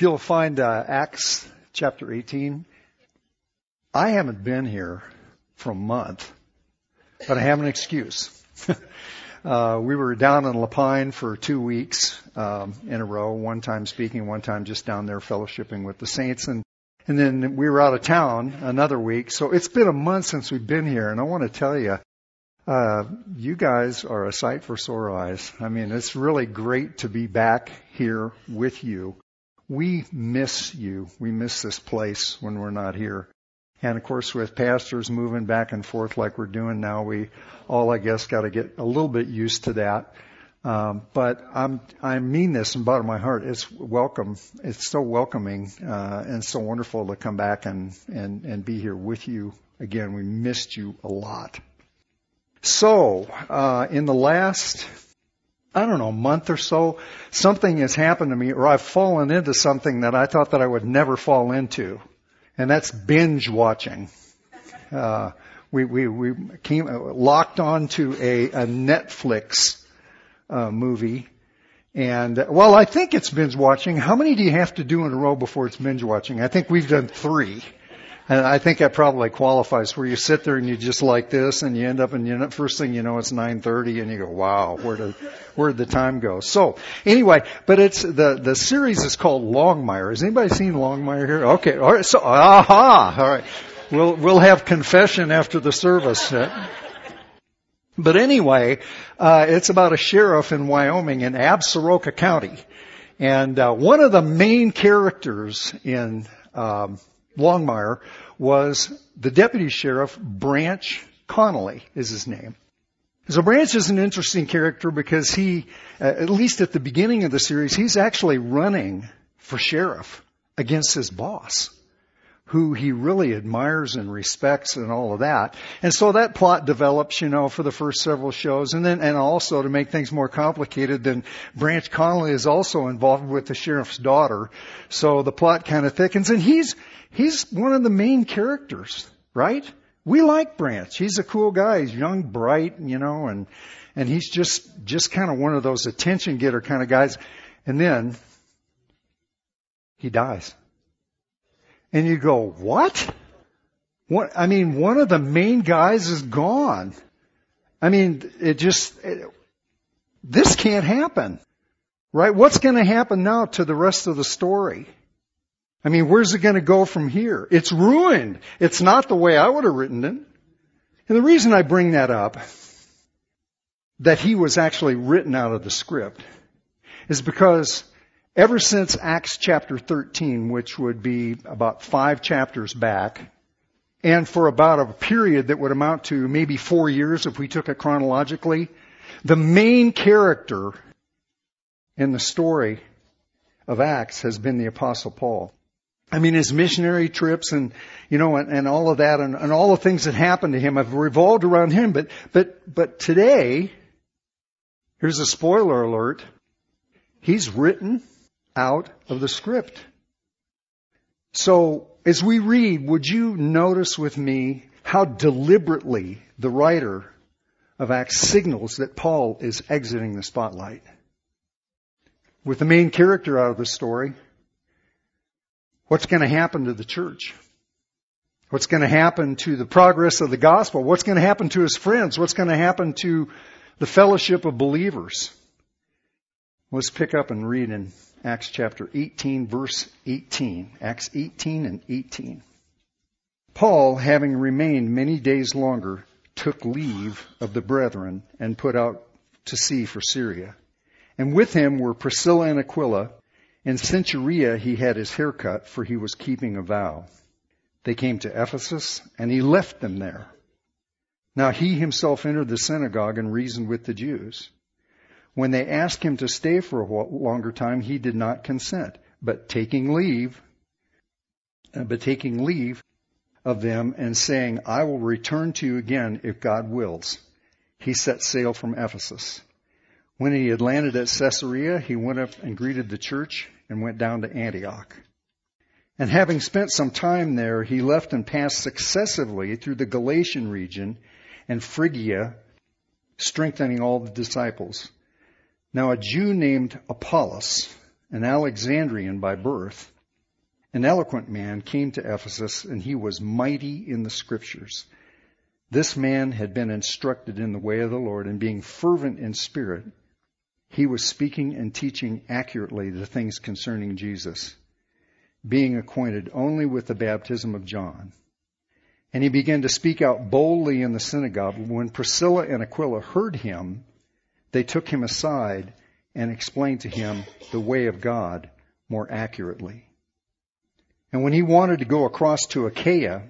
You'll find uh, Acts chapter 18, I haven't been here for a month, but I have an excuse. uh, we were down in La Pine for two weeks um, in a row, one time speaking, one time just down there fellowshipping with the saints, and and then we were out of town another week. So it's been a month since we've been here, and I want to tell you, uh, you guys are a sight for sore eyes. I mean, it's really great to be back here with you. We miss you. We miss this place when we're not here. And of course, with pastors moving back and forth like we're doing now, we all, I guess, got to get a little bit used to that. Um, but I'm, I mean this in the bottom of my heart. It's welcome. It's so welcoming uh, and so wonderful to come back and, and, and be here with you again. We missed you a lot. So, uh, in the last, I don't know, a month or so, something has happened to me, or I've fallen into something that I thought that I would never fall into, and that's binge watching. Uh, we we we came locked onto a, a Netflix uh, movie. And well, I think it's binge watching. How many do you have to do in a row before it's binge watching? I think we've done three. And I think that probably qualifies where you sit there and you just like this and you end up and you know, first thing you know it's 9:30 and you go, "Wow, where did where did the time go?" So, anyway, but it's the the series is called Longmire. Has anybody seen Longmire here? Okay. All right. So, aha. All right. We'll we'll have confession after the service. But anyway, uh, it's about a sheriff in Wyoming in Absaroka County, and uh, one of the main characters in um, Longmire was the deputy sheriff Branch Connally is his name. So Branch is an interesting character because he, uh, at least at the beginning of the series, he's actually running for sheriff against his boss who he really admires and respects and all of that. And so that plot develops, you know, for the first several shows. And then, and also to make things more complicated, then Branch Connally is also involved with the sheriff's daughter. So the plot kind of thickens and he's, he's one of the main characters, right? We like Branch. He's a cool guy. He's young, bright, you know, and, and he's just, just kind of one of those attention getter kind of guys. And then he dies. And you go, what? What, I mean, one of the main guys is gone. I mean, it just, it, this can't happen. Right? What's going to happen now to the rest of the story? I mean, where's it going to go from here? It's ruined. It's not the way I would have written it. And the reason I bring that up, that he was actually written out of the script, is because ever since Acts chapter 13, which would be about five chapters back, and for about a period that would amount to maybe four years if we took it chronologically, the main character in the story of Acts has been the apostle Paul. I mean, his missionary trips and, you know, and, and all of that and, and all the things that happened to him have revolved around him. But, but, but today, here's a spoiler alert. He's written out of the script. So, as we read, would you notice with me how deliberately the writer of Acts signals that Paul is exiting the spotlight? With the main character out of the story, what's going to happen to the church? What's going to happen to the progress of the gospel? What's going to happen to his friends? What's going to happen to the fellowship of believers? Let's pick up and read in Acts chapter 18 verse 18. Acts 18 and 18. Paul, having remained many days longer, took leave of the brethren and put out to sea for Syria. And with him were Priscilla and Aquila. In Cenchrea he had his hair cut, for he was keeping a vow. They came to Ephesus, and he left them there. Now he himself entered the synagogue and reasoned with the Jews. When they asked him to stay for a longer time, he did not consent. But taking leave, uh, but taking leave of them and saying, I will return to you again if God wills, he set sail from Ephesus. When he had landed at Caesarea, he went up and greeted the church and went down to Antioch. And having spent some time there, he left and passed successively through the Galatian region and Phrygia, strengthening all the disciples. Now a Jew named Apollos, an Alexandrian by birth, an eloquent man, came to Ephesus, and he was mighty in the scriptures. This man had been instructed in the way of the Lord, and being fervent in spirit, he was speaking and teaching accurately the things concerning Jesus, being acquainted only with the baptism of John. And he began to speak out boldly in the synagogue. When Priscilla and Aquila heard him, they took him aside and explained to him the way of God more accurately. And when he wanted to go across to Achaia,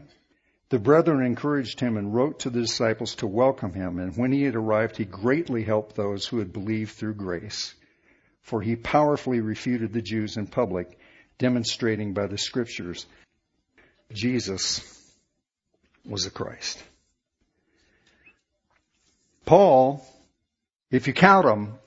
the brethren encouraged him and wrote to the disciples to welcome him. And when he had arrived, he greatly helped those who had believed through grace. For he powerfully refuted the Jews in public, demonstrating by the scriptures Jesus was the Christ. Paul, if you count them,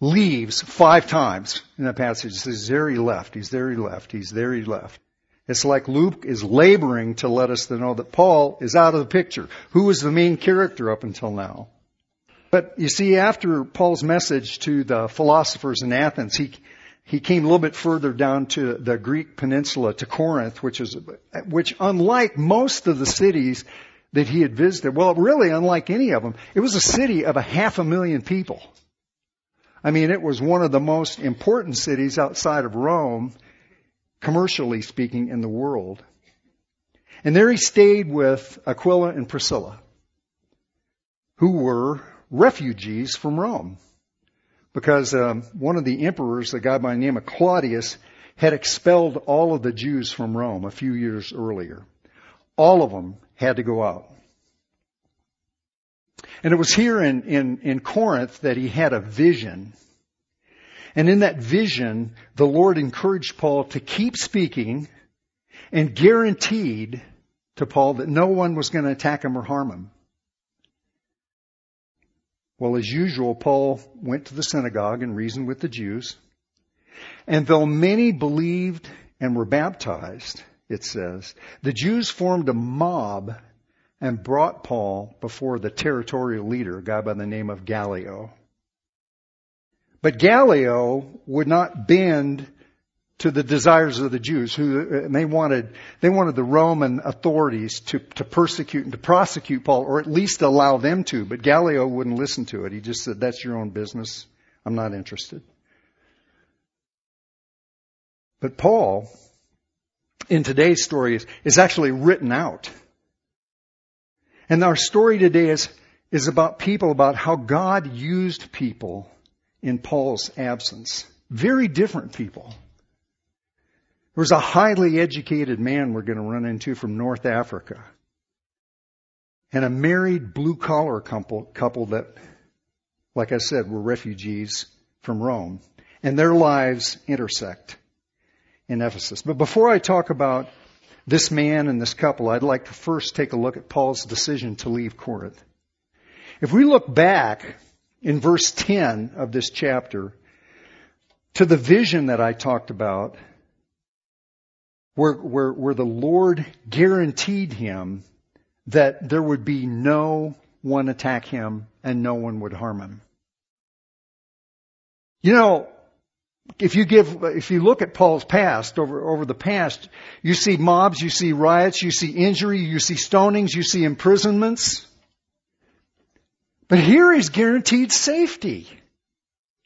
leaves five times in that passage. It says, there he left, he's there he left, he's there he left. It's like Luke is laboring to let us know that Paul is out of the picture. Who was the main character up until now? But you see, after Paul's message to the philosophers in Athens, he, he came a little bit further down to the Greek peninsula, to Corinth, which is, which unlike most of the cities that he had visited, well, really unlike any of them, it was a city of a half a million people. I mean, it was one of the most important cities outside of Rome, commercially speaking, in the world. And there he stayed with Aquila and Priscilla, who were refugees from Rome because um, one of the emperors, a guy by the name of Claudius, had expelled all of the Jews from Rome a few years earlier. All of them had to go out. And it was here in, in, in Corinth that he had a vision. And in that vision, the Lord encouraged Paul to keep speaking and guaranteed to Paul that no one was going to attack him or harm him. Well, as usual, Paul went to the synagogue and reasoned with the Jews. And though many believed and were baptized, it says, the Jews formed a mob and brought Paul before the territorial leader, a guy by the name of Gallio. But Gallio would not bend to the desires of the Jews who and they wanted they wanted the Roman authorities to, to persecute and to prosecute Paul or at least allow them to, but Gallio wouldn't listen to it. He just said, That's your own business. I'm not interested. But Paul, in today's story, is, is actually written out. And our story today is, is about people, about how God used people in Paul's absence. Very different people. There was a highly educated man we're going to run into from North Africa. And a married blue collar couple, couple that, like I said, were refugees from Rome. And their lives intersect in Ephesus. But before I talk about this man and this couple, I'd like to first take a look at Paul's decision to leave Corinth. If we look back in verse 10 of this chapter to the vision that I talked about, where, where, where the Lord guaranteed him that there would be no one attack him and no one would harm him. You know, if you give, if you look at Paul's past, over, over the past, you see mobs, you see riots, you see injury, you see stonings, you see imprisonments. But here he's guaranteed safety.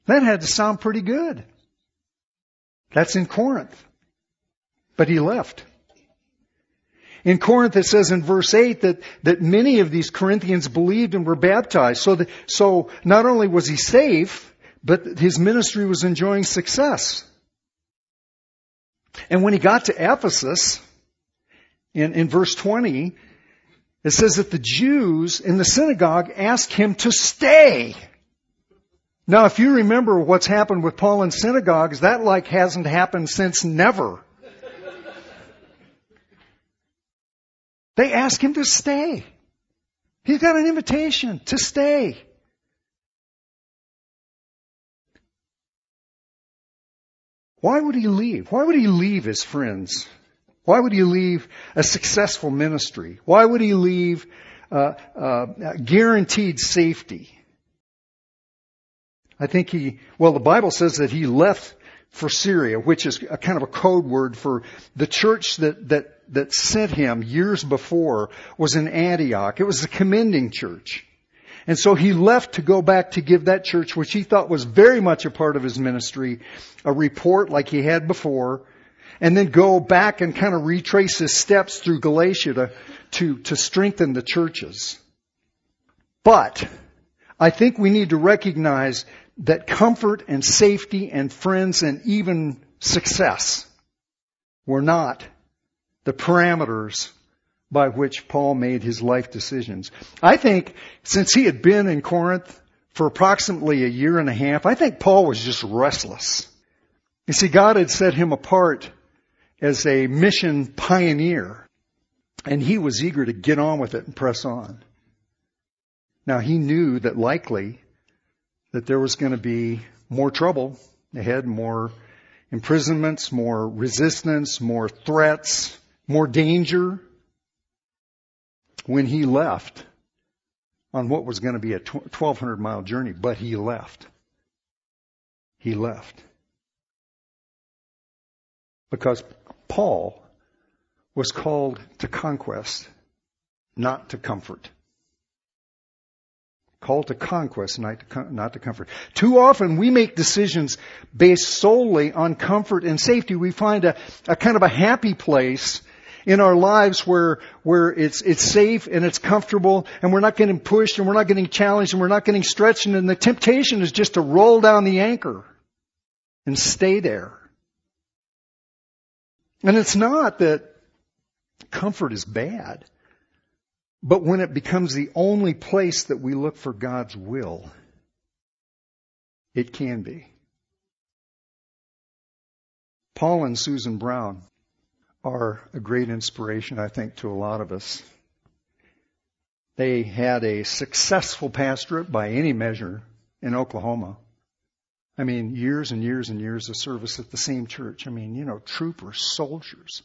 That had to sound pretty good. That's in Corinth. But he left. In Corinth, it says in verse 8 that, that many of these Corinthians believed and were baptized. So, the, so not only was he safe, but his ministry was enjoying success. And when he got to Ephesus, in, in verse 20, it says that the Jews in the synagogue asked him to stay. Now, if you remember what's happened with Paul in synagogues, that like hasn't happened since never. They ask him to stay. He's got an invitation to stay. Why would he leave? Why would he leave his friends? Why would he leave a successful ministry? Why would he leave uh, uh, guaranteed safety? I think he, well, the Bible says that he left for Syria, which is a kind of a code word for the church that, that, that sent him years before was in Antioch. It was a commending church. And so he left to go back to give that church, which he thought was very much a part of his ministry, a report like he had before, and then go back and kind of retrace his steps through Galatia to, to, to strengthen the churches. But I think we need to recognize that comfort and safety and friends and even success were not the parameters by which Paul made his life decisions. I think since he had been in Corinth for approximately a year and a half, I think Paul was just restless. You see, God had set him apart as a mission pioneer, and he was eager to get on with it and press on. Now he knew that likely that there was going to be more trouble ahead, more imprisonments, more resistance, more threats, more danger when he left on what was going to be a 1200 mile journey, but he left. He left. Because Paul was called to conquest, not to comfort. Called to conquest, not to, not to comfort. Too often we make decisions based solely on comfort and safety. We find a, a kind of a happy place in our lives where, where it's, it's safe and it's comfortable and we're not getting pushed and we're not getting challenged and we're not getting stretched and the temptation is just to roll down the anchor and stay there. And it's not that comfort is bad. But when it becomes the only place that we look for God's will, it can be. Paul and Susan Brown are a great inspiration, I think, to a lot of us. They had a successful pastorate by any measure in Oklahoma. I mean, years and years and years of service at the same church. I mean, you know, troopers, soldiers.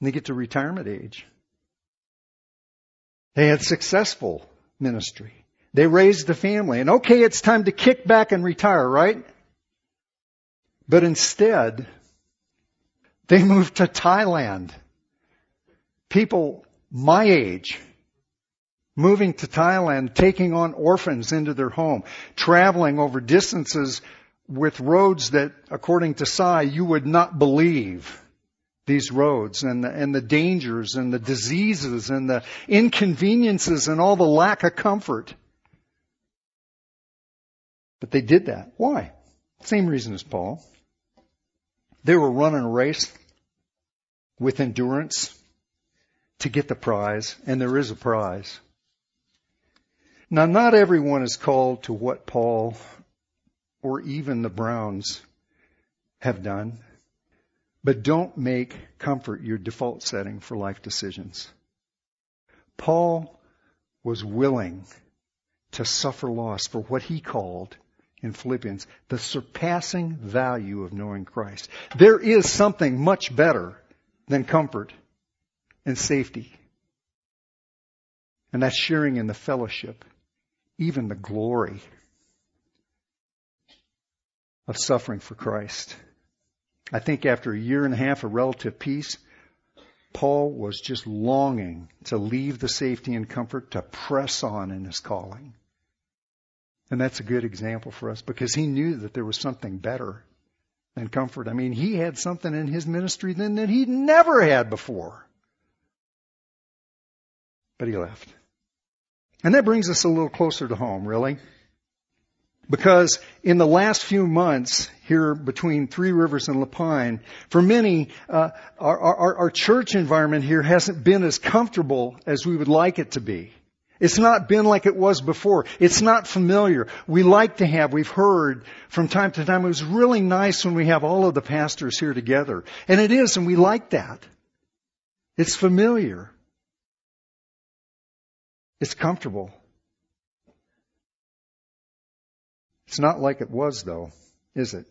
And they get to retirement age. They had successful ministry. They raised a family. And okay, it's time to kick back and retire, right? But instead, they moved to Thailand. People my age moving to Thailand, taking on orphans into their home, traveling over distances with roads that, according to Sai, you would not believe these roads and the, and the dangers and the diseases and the inconveniences and all the lack of comfort. But they did that. Why? Same reason as Paul. They were running a race with endurance to get the prize, and there is a prize. Now, not everyone is called to what Paul or even the Browns have done. But don't make comfort your default setting for life decisions. Paul was willing to suffer loss for what he called in Philippians the surpassing value of knowing Christ. There is something much better than comfort and safety. And that's sharing in the fellowship, even the glory of suffering for Christ. I think after a year and a half of relative peace, Paul was just longing to leave the safety and comfort to press on in his calling. And that's a good example for us because he knew that there was something better than comfort. I mean, he had something in his ministry then that he'd never had before. But he left. And that brings us a little closer to home, really. Because in the last few months here between Three Rivers and La Pine, for many, uh, our, our, our church environment here hasn't been as comfortable as we would like it to be. It's not been like it was before. It's not familiar. We like to have, we've heard from time to time, it was really nice when we have all of the pastors here together. And it is, and we like that. It's familiar. It's comfortable. It's not like it was though, is it?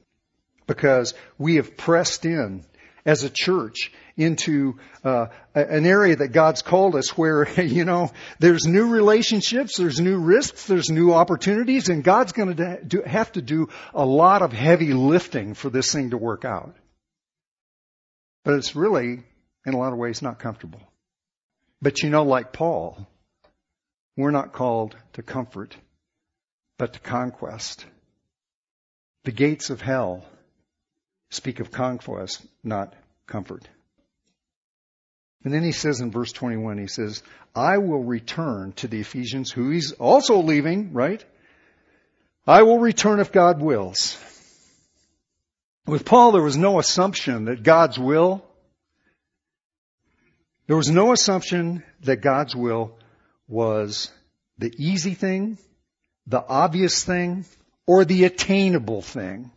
Because we have pressed in as a church into uh, an area that God's called us where, you know, there's new relationships, there's new risks, there's new opportunities, and God's going to have to do a lot of heavy lifting for this thing to work out. But it's really, in a lot of ways, not comfortable. But you know, like Paul, we're not called to comfort, but to conquest. The gates of hell speak of conquest, not comfort. And then he says in verse 21, he says, I will return to the Ephesians who he's also leaving, right? I will return if God wills. With Paul, there was no assumption that God's will, there was no assumption that God's will was the easy thing, the obvious thing, or the attainable thing.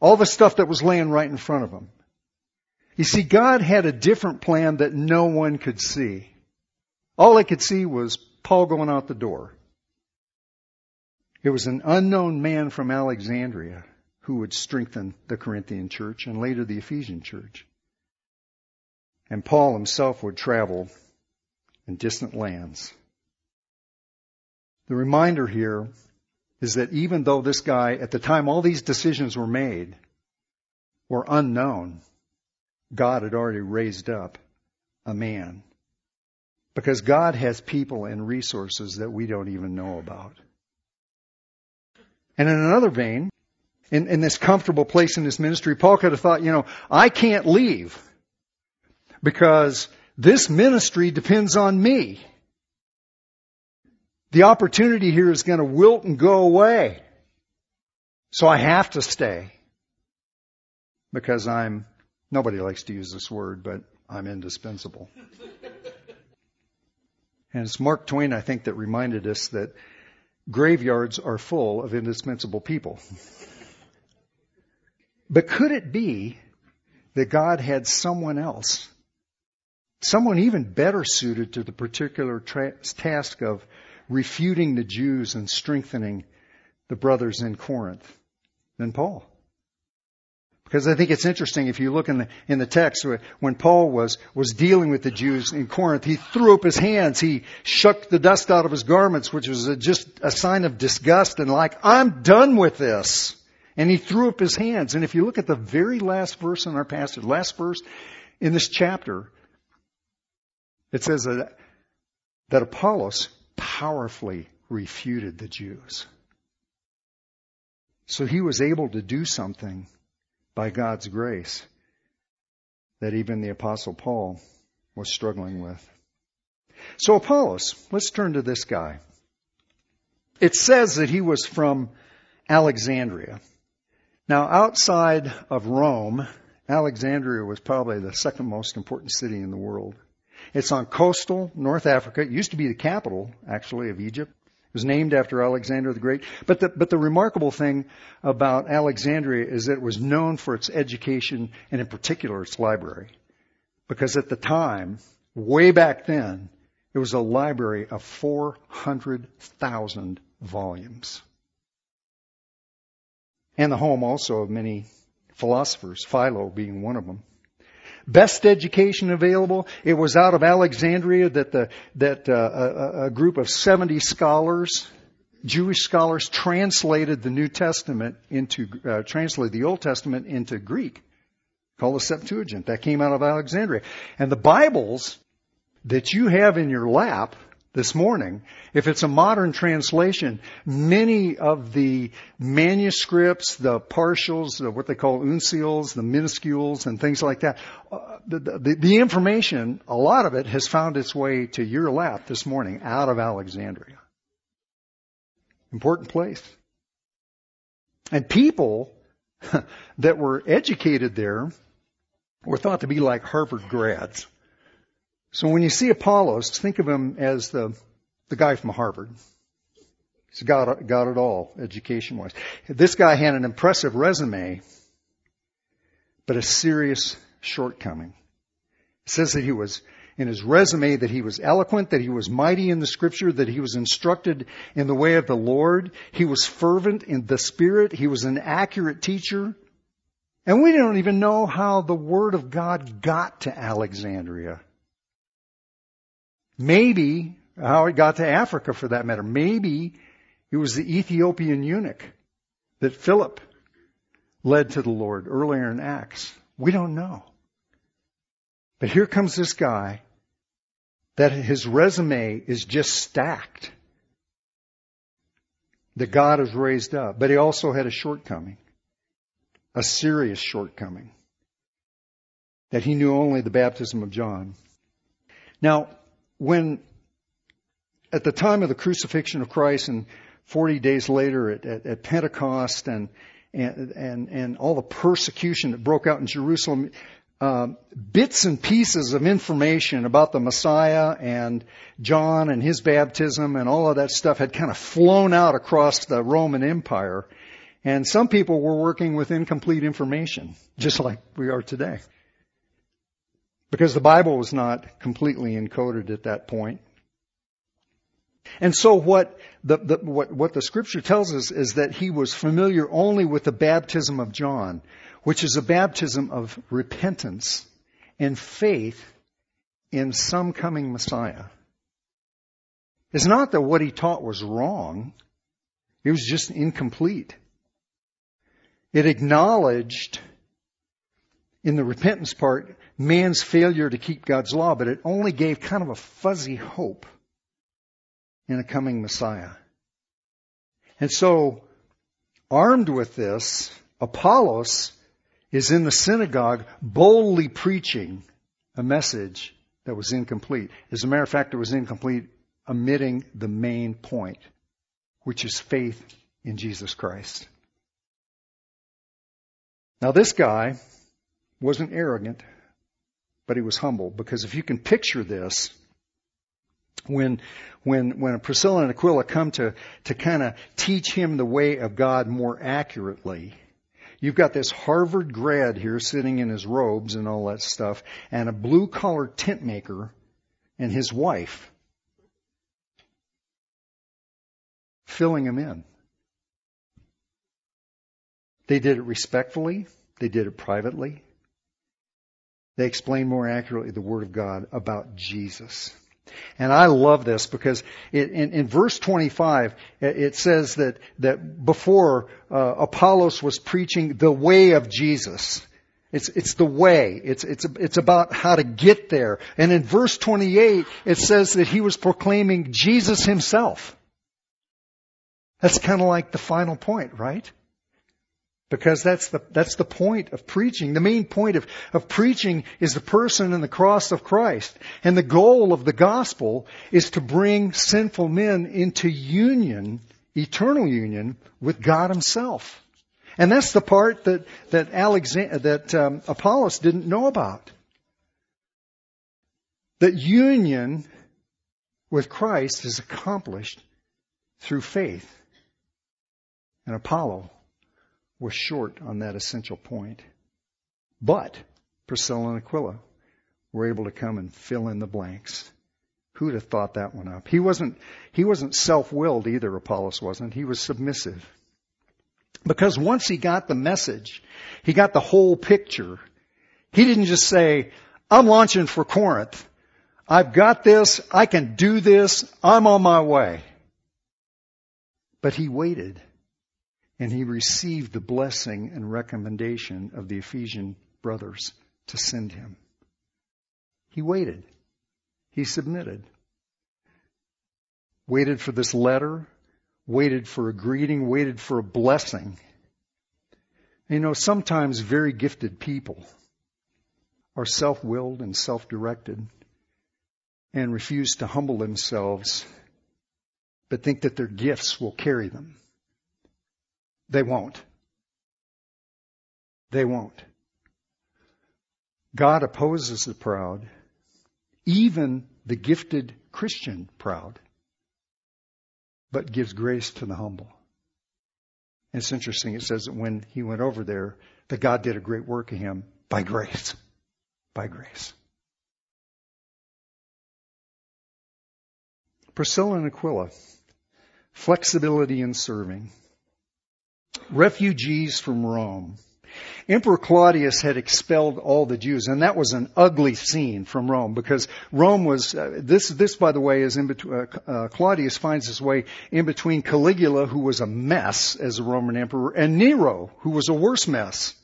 All the stuff that was laying right in front of him. You see, God had a different plan that no one could see. All they could see was Paul going out the door. It was an unknown man from Alexandria who would strengthen the Corinthian church and later the Ephesian church. And Paul himself would travel in distant lands. The reminder here is that even though this guy, at the time all these decisions were made, were unknown, God had already raised up a man. Because God has people and resources that we don't even know about. And in another vein, in, in this comfortable place in this ministry, Paul could have thought, you know, I can't leave because this ministry depends on me. The opportunity here is going to wilt and go away. So I have to stay because I'm Nobody likes to use this word, but I'm indispensable. and it's Mark Twain, I think, that reminded us that graveyards are full of indispensable people. but could it be that God had someone else, someone even better suited to the particular tra- task of refuting the Jews and strengthening the brothers in Corinth than Paul? Because I think it's interesting if you look in the, in the text, when Paul was, was dealing with the Jews in Corinth, he threw up his hands, he shook the dust out of his garments, which was a, just a sign of disgust and like, I'm done with this. And he threw up his hands. And if you look at the very last verse in our passage, last verse in this chapter, it says that, that Apollos powerfully refuted the Jews. So he was able to do something by God's grace that even the apostle Paul was struggling with. So Apollos, let's turn to this guy. It says that he was from Alexandria. Now outside of Rome, Alexandria was probably the second most important city in the world. It's on coastal North Africa. It used to be the capital, actually, of Egypt It was named after Alexander the Great. But the, but the remarkable thing about Alexandria is that it was known for its education and in particular its library. Because at the time, way back then, it was a library of 400,000 volumes. And the home also of many philosophers, Philo being one of them best education available. It was out of Alexandria that the that uh, a, a group of 70 scholars, Jewish scholars, translated the New Testament into uh, translated the Old Testament into Greek, called the Septuagint. That came out of Alexandria, and the Bibles that you have in your lap this morning. If it's a modern translation, many of the manuscripts, the partials, the, what they call uncials, the minuscules, and things like that, uh, the, the, the information, a lot of it has found its way to your lap this morning out of Alexandria. Important place. And people that were educated there were thought to be like Harvard grads. So when you see Apollos, think of him as the, the guy from Harvard. He's got, got it all, education wise. This guy had an impressive resume, but a serious shortcoming. It says that he was, in his resume, that he was eloquent, that he was mighty in the scripture, that he was instructed in the way of the Lord. He was fervent in the spirit. He was an accurate teacher. And we don't even know how the Word of God got to Alexandria. Maybe how it got to Africa for that matter. Maybe it was the Ethiopian eunuch that Philip led to the Lord earlier in Acts. We don't know. But here comes this guy that his resume is just stacked. That God has raised up. But he also had a shortcoming. A serious shortcoming. That he knew only the baptism of John. Now, when at the time of the crucifixion of Christ and 40 days later at, at, at Pentecost and, and, and, and all the persecution that broke out in Jerusalem, uh, bits and pieces of information about the Messiah and John and his baptism and all of that stuff had kind of flown out across the Roman Empire. And some people were working with incomplete information, just like we are today. Because the Bible was not completely encoded at that point. And so what the, the, what, what the scripture tells us is that he was familiar only with the baptism of John, which is a baptism of repentance and faith in some coming Messiah. It's not that what he taught was wrong. It was just incomplete. It acknowledged in the repentance part man's failure to keep God's law, but it only gave kind of a fuzzy hope in a coming Messiah. And so, armed with this, Apollos is in the synagogue boldly preaching a message that was incomplete. As a matter of fact, it was incomplete, omitting the main point, which is faith in Jesus Christ. Now, this guy wasn't arrogant, but he was humble because if you can picture this, when when when Priscilla and Aquila come to to kind of teach him the way of God more accurately. You've got this Harvard grad here sitting in his robes and all that stuff, and a blue collar tent maker and his wife filling him in. They did it respectfully. They did it privately. They explain more accurately the Word of God about Jesus. And I love this because it, in, in, verse 25, it says that, that before uh, Apollos was preaching the way of Jesus. It's, it's the way. It's, it's, it's about how to get there. And in verse 28, it says that he was proclaiming Jesus himself. That's kind of like the final point, right? Because that's the, that's the point of preaching. The main point of, of preaching is the person and the cross of Christ. And the goal of the gospel is to bring sinful men into union, eternal union, with God Himself. And that's the part that, that, Alexander, that um, Apollos didn't know about. That union with Christ is accomplished through faith. And Apollo was short on that essential point. But Priscilla and Aquila were able to come and fill in the blanks. Who'd have thought that one up? He wasn't, he wasn't self-willed either, Apollos wasn't. He was submissive. Because once he got the message, he got the whole picture. He didn't just say, I'm launching for Corinth. I've got this. I can do this. I'm on my way. But he waited and he received the blessing and recommendation of the Ephesian brothers to send him. He waited. He submitted. Waited for this letter, waited for a greeting, waited for a blessing. You know, sometimes very gifted people are self-willed and self-directed and refuse to humble themselves, but think that their gifts will carry them. They won't. They won't. God opposes the proud, even the gifted Christian proud, but gives grace to the humble. And it's interesting, it says that when he went over there, that God did a great work in him by grace. By grace. Priscilla and Aquila, flexibility in serving refugees from Rome. Emperor Claudius had expelled all the Jews, and that was an ugly scene from Rome because Rome was, uh, this, this by the way is in between, uh, uh, Claudius finds his way in between Caligula, who was a mess as a Roman emperor, and Nero, who was a worse mess.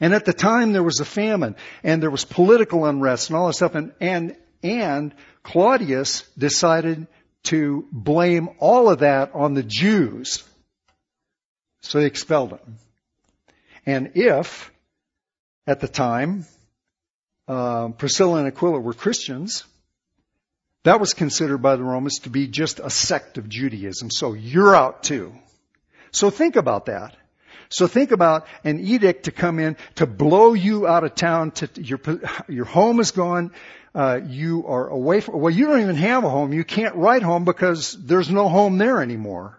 And at the time there was a famine, and there was political unrest and all this stuff, and, and, and Claudius decided to blame all of that on the Jews. So they expelled them. And if, at the time, uh, Priscilla and Aquila were Christians, that was considered by the Romans to be just a sect of Judaism. So you're out too. So think about that. So think about an edict to come in to blow you out of town. To your your home is gone. Uh, you are away from. Well, you don't even have a home. You can't write home because there's no home there anymore.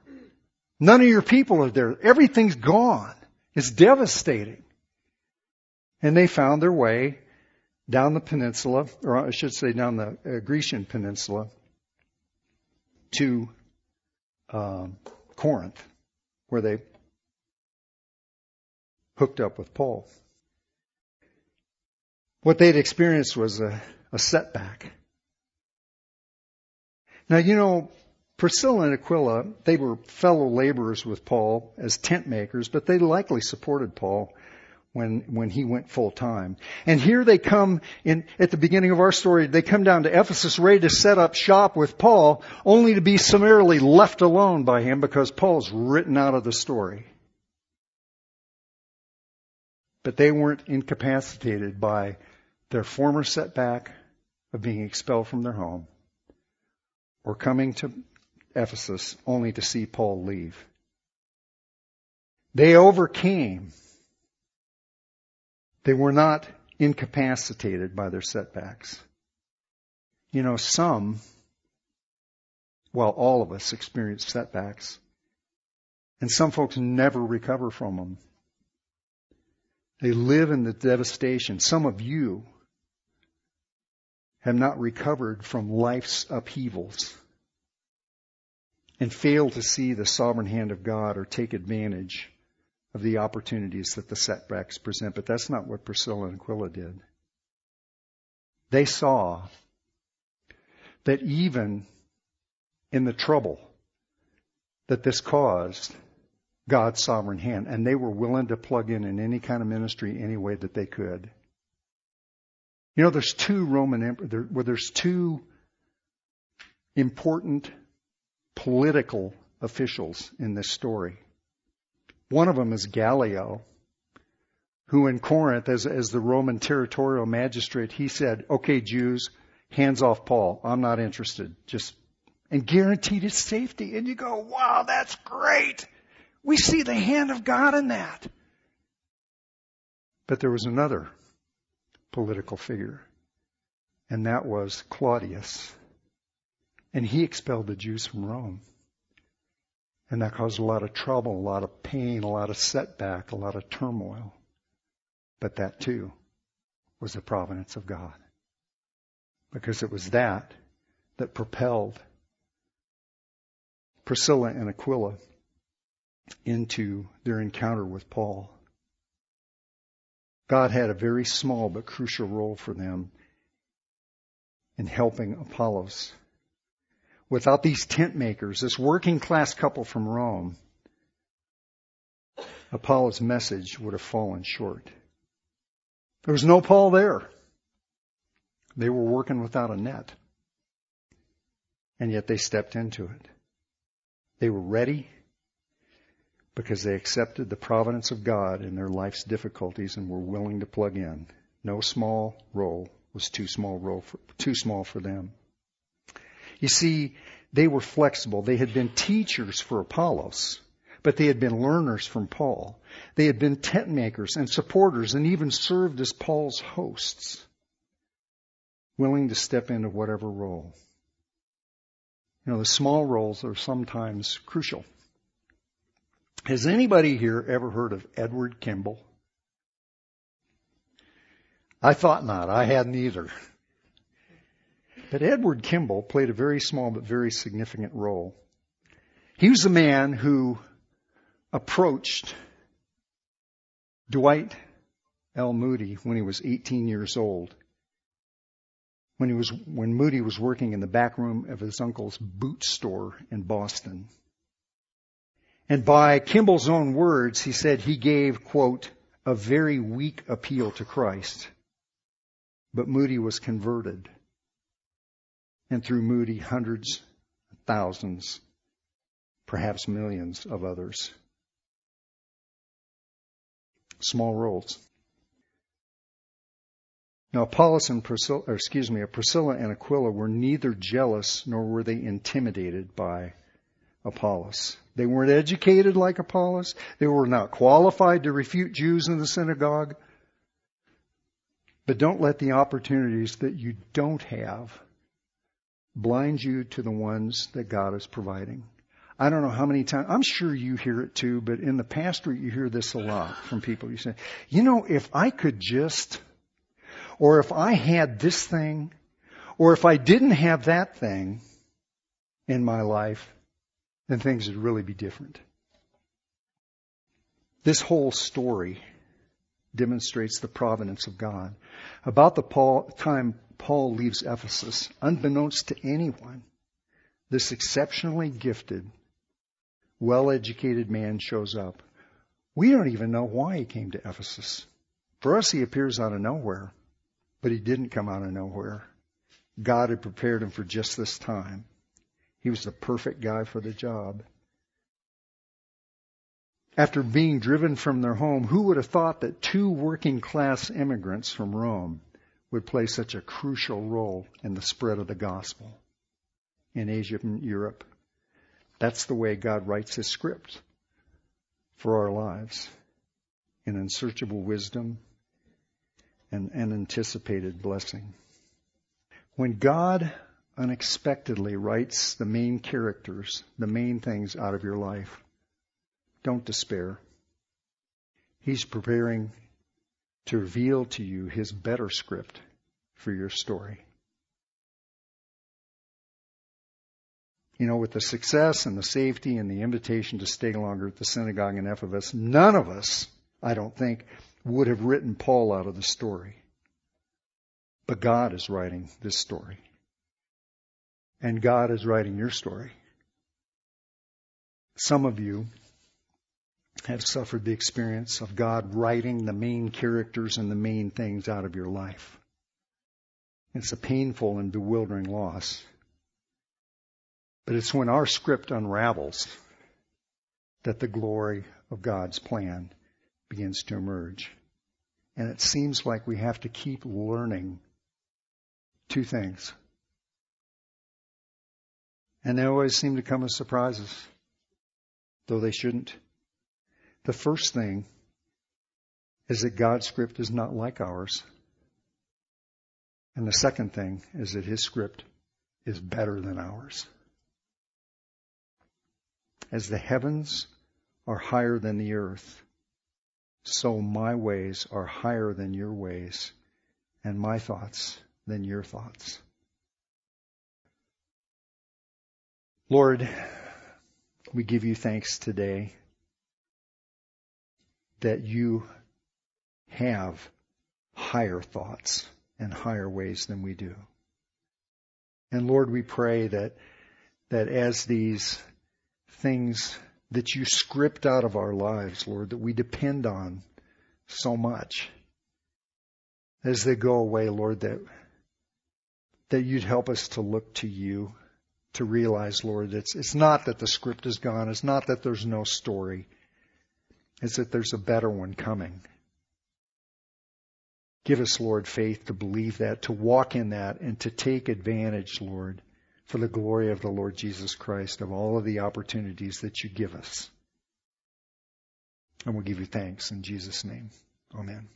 None of your people are there. Everything's gone. It's devastating. And they found their way down the peninsula, or I should say down the uh, Grecian peninsula, to um, Corinth, where they hooked up with Paul. What they'd experienced was a, a setback. Now, you know, Priscilla and Aquila, they were fellow laborers with Paul as tent makers, but they likely supported Paul when, when he went full time. And here they come in, at the beginning of our story, they come down to Ephesus ready to set up shop with Paul, only to be summarily left alone by him because Paul's written out of the story. But they weren't incapacitated by their former setback of being expelled from their home or coming to Ephesus only to see Paul leave. They overcame. They were not incapacitated by their setbacks. You know, some, well, all of us experience setbacks. And some folks never recover from them. They live in the devastation. Some of you have not recovered from life's upheavals and fail to see the sovereign hand of God or take advantage of the opportunities that the setbacks present. But that's not what Priscilla and Aquila did. They saw that even in the trouble that this caused, God's sovereign hand, and they were willing to plug in in any kind of ministry any way that they could. You know, there's two Roman emperors, there, well, there's two important political officials in this story. One of them is Gallio, who in Corinth, as, as the Roman territorial magistrate, he said, okay, Jews, hands off Paul. I'm not interested. Just, and guaranteed his safety. And you go, wow, that's great. We see the hand of God in that. But there was another political figure, and that was Claudius. And he expelled the Jews from Rome. And that caused a lot of trouble, a lot of pain, a lot of setback, a lot of turmoil. But that too was the providence of God. Because it was that that propelled Priscilla and Aquila into their encounter with Paul. God had a very small but crucial role for them in helping Apollos. Without these tent makers, this working class couple from Rome, Apollos' message would have fallen short. There was no Paul there. They were working without a net. And yet they stepped into it. They were ready because they accepted the providence of God in their life's difficulties and were willing to plug in. No small role was too small role for, too small for them. You see, they were flexible. They had been teachers for Apollos, but they had been learners from Paul. They had been tent makers and supporters and even served as Paul's hosts, willing to step into whatever role. You know, the small roles are sometimes crucial. Has anybody here ever heard of Edward Kimball? I thought not. I hadn't either. But Edward Kimball played a very small but very significant role. He was a man who approached Dwight L. Moody, when he was 18 years old, when he was when Moody was working in the back room of his uncle's boot store in Boston. And by Kimball's own words, he said he gave, quote, a very weak appeal to Christ. But Moody was converted. And through Moody, hundreds, thousands, perhaps millions of others. Small roles. Now, Apollos and Priscilla, or excuse me, Priscilla and Aquila were neither jealous nor were they intimidated by Apollos. They weren't educated like Apollos. They were not qualified to refute Jews in the synagogue. But don't let the opportunities that you don't have blind you to the ones that God is providing. I don't know how many times, I'm sure you hear it too, but in the pastorate you hear this a lot from people. You say, you know, if I could just, or if I had this thing, or if I didn't have that thing in my life, then things would really be different. This whole story demonstrates the providence of God. About the Paul, time Paul leaves Ephesus, unbeknownst to anyone, this exceptionally gifted, well educated man shows up. We don't even know why he came to Ephesus. For us, he appears out of nowhere, but he didn't come out of nowhere. God had prepared him for just this time. He was the perfect guy for the job. After being driven from their home, who would have thought that two working class immigrants from Rome would play such a crucial role in the spread of the gospel in Asia and Europe? That's the way God writes his script for our lives in unsearchable wisdom and anticipated blessing. When God unexpectedly writes the main characters, the main things out of your life, don't despair. He's preparing to reveal to you his better script for your story. You know, with the success and the safety and the invitation to stay longer at the synagogue in Ephesus, none of us, I don't think, would have written Paul out of the story. But God is writing this story. And God is writing your story. Some of you have suffered the experience of God writing the main characters and the main things out of your life. It's a painful and bewildering loss. But it's when our script unravels that the glory of God's plan begins to emerge. And it seems like we have to keep learning two things. And they always seem to come as surprises, though they shouldn't. The first thing is that God's script is not like ours. And the second thing is that His script is better than ours. As the heavens are higher than the earth, so my ways are higher than your ways, and my thoughts than your thoughts. Lord, we give you thanks today that you have higher thoughts and higher ways than we do. And Lord, we pray that, that as these things that you script out of our lives, Lord, that we depend on so much, as they go away, Lord, that, that you'd help us to look to you to realize, Lord, it's, it's not that the script is gone. It's not that there's no story. It's that there's a better one coming. Give us, Lord, faith to believe that, to walk in that, and to take advantage, Lord, for the glory of the Lord Jesus Christ, of all of the opportunities that you give us. And we'll give you thanks in Jesus' name. Amen.